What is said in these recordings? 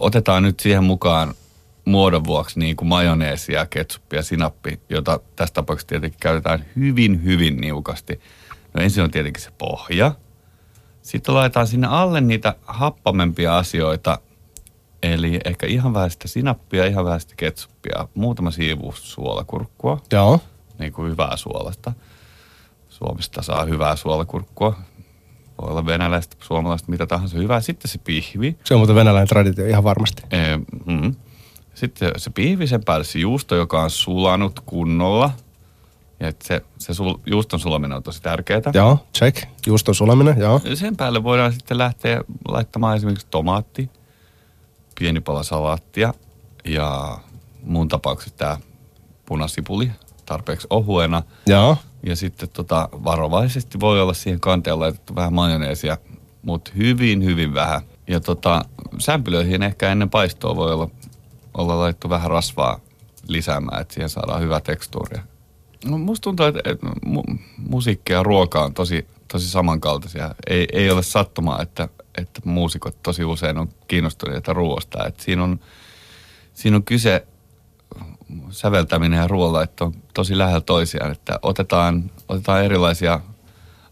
otetaan nyt siihen mukaan muodon vuoksi niin kuin majoneesia, ketsuppia, sinappi, jota tässä tapauksessa tietenkin käytetään hyvin, hyvin niukasti. No ensin on tietenkin se pohja. Sitten laitetaan sinne alle niitä happamempia asioita, eli ehkä ihan vähän sitä sinappia, ihan vähän sitä ketsuppia, muutama siivuus suolakurkkua, Joo. niin kuin hyvää suolasta. Suomesta saa hyvää suolakurkkua. Voi olla venäläistä, suomalaista, mitä tahansa hyvää. Sitten se pihvi. Se on muuten venäläinen traditio ihan varmasti. Ee, mm. Sitten se pihvi, sen päälle se juusto, joka on sulanut kunnolla. Ja et se, se sul, juuston sulaminen on tosi tärkeää. Joo, check. Juuston sulaminen, joo. Sen päälle voidaan sitten lähteä laittamaan esimerkiksi tomaatti, pieni pala salaattia ja mun tapauksessa tämä punasipuli tarpeeksi ohuena. Joo. Ja sitten tota, varovaisesti voi olla siihen kanteen laitettu vähän majoneesia, mutta hyvin, hyvin vähän. Ja tota, sämpylöihin ehkä ennen paistoa voi olla, olla laittu vähän rasvaa lisäämään, että siihen saadaan hyvä tekstuuri. No, musta tuntuu, että, että mu- musiikki ja ruoka on tosi, tosi samankaltaisia. Ei, ei ole sattumaa, että, että muusikot tosi usein on kiinnostuneita ruoasta. Että siinä, on, siinä on kyse säveltäminen ja ruoanlaitto on tosi lähellä toisiaan, että otetaan, otetaan erilaisia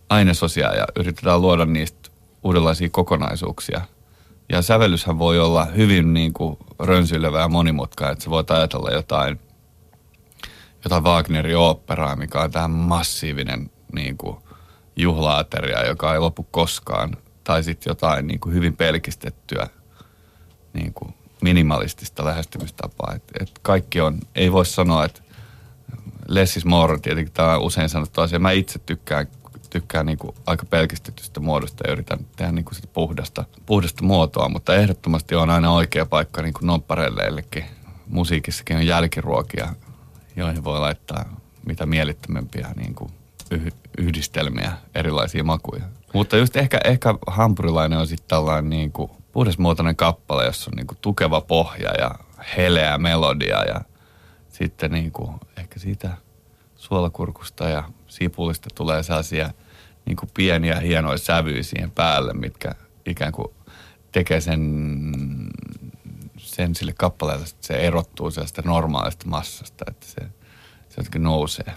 ainesosia ja yritetään luoda niistä uudenlaisia kokonaisuuksia. Ja sävellyshän voi olla hyvin niin kuin rönsyilevää ja monimutkainen, että sä voit ajatella jotain, jotain Wagnerin oopperaa, mikä on tähän massiivinen niin kuin juhlaateria, joka ei lopu koskaan. Tai sitten jotain niin kuin hyvin pelkistettyä niin kuin minimalistista lähestymistapaa. Et, et kaikki on, ei voi sanoa, että less is more, tietenkin tämä on usein sanottu asia. Mä itse tykkään, tykkään niin kuin aika pelkistetystä muodosta ja yritän tehdä niin kuin sitä puhdasta, puhdasta muotoa, mutta ehdottomasti on aina oikea paikka niin kuin nopparelleillekin. Musiikissakin on jälkiruokia, joihin voi laittaa mitä mielittömämpiä niin kuin yh- yhdistelmiä, erilaisia makuja. Mutta just ehkä, ehkä hampurilainen on sitten tällainen niin puhdasmuotoinen kappale, jossa on niin kuin tukeva pohja ja heleä melodia ja sitten niin kuin ehkä siitä suolakurkusta ja sipulista tulee sellaisia niin kuin pieniä hienoja sävyjä siihen päälle, mitkä ikään kuin tekee sen, sen sille kappaleelle, että se erottuu sellaista normaalista massasta, että se, se jotenkin nousee.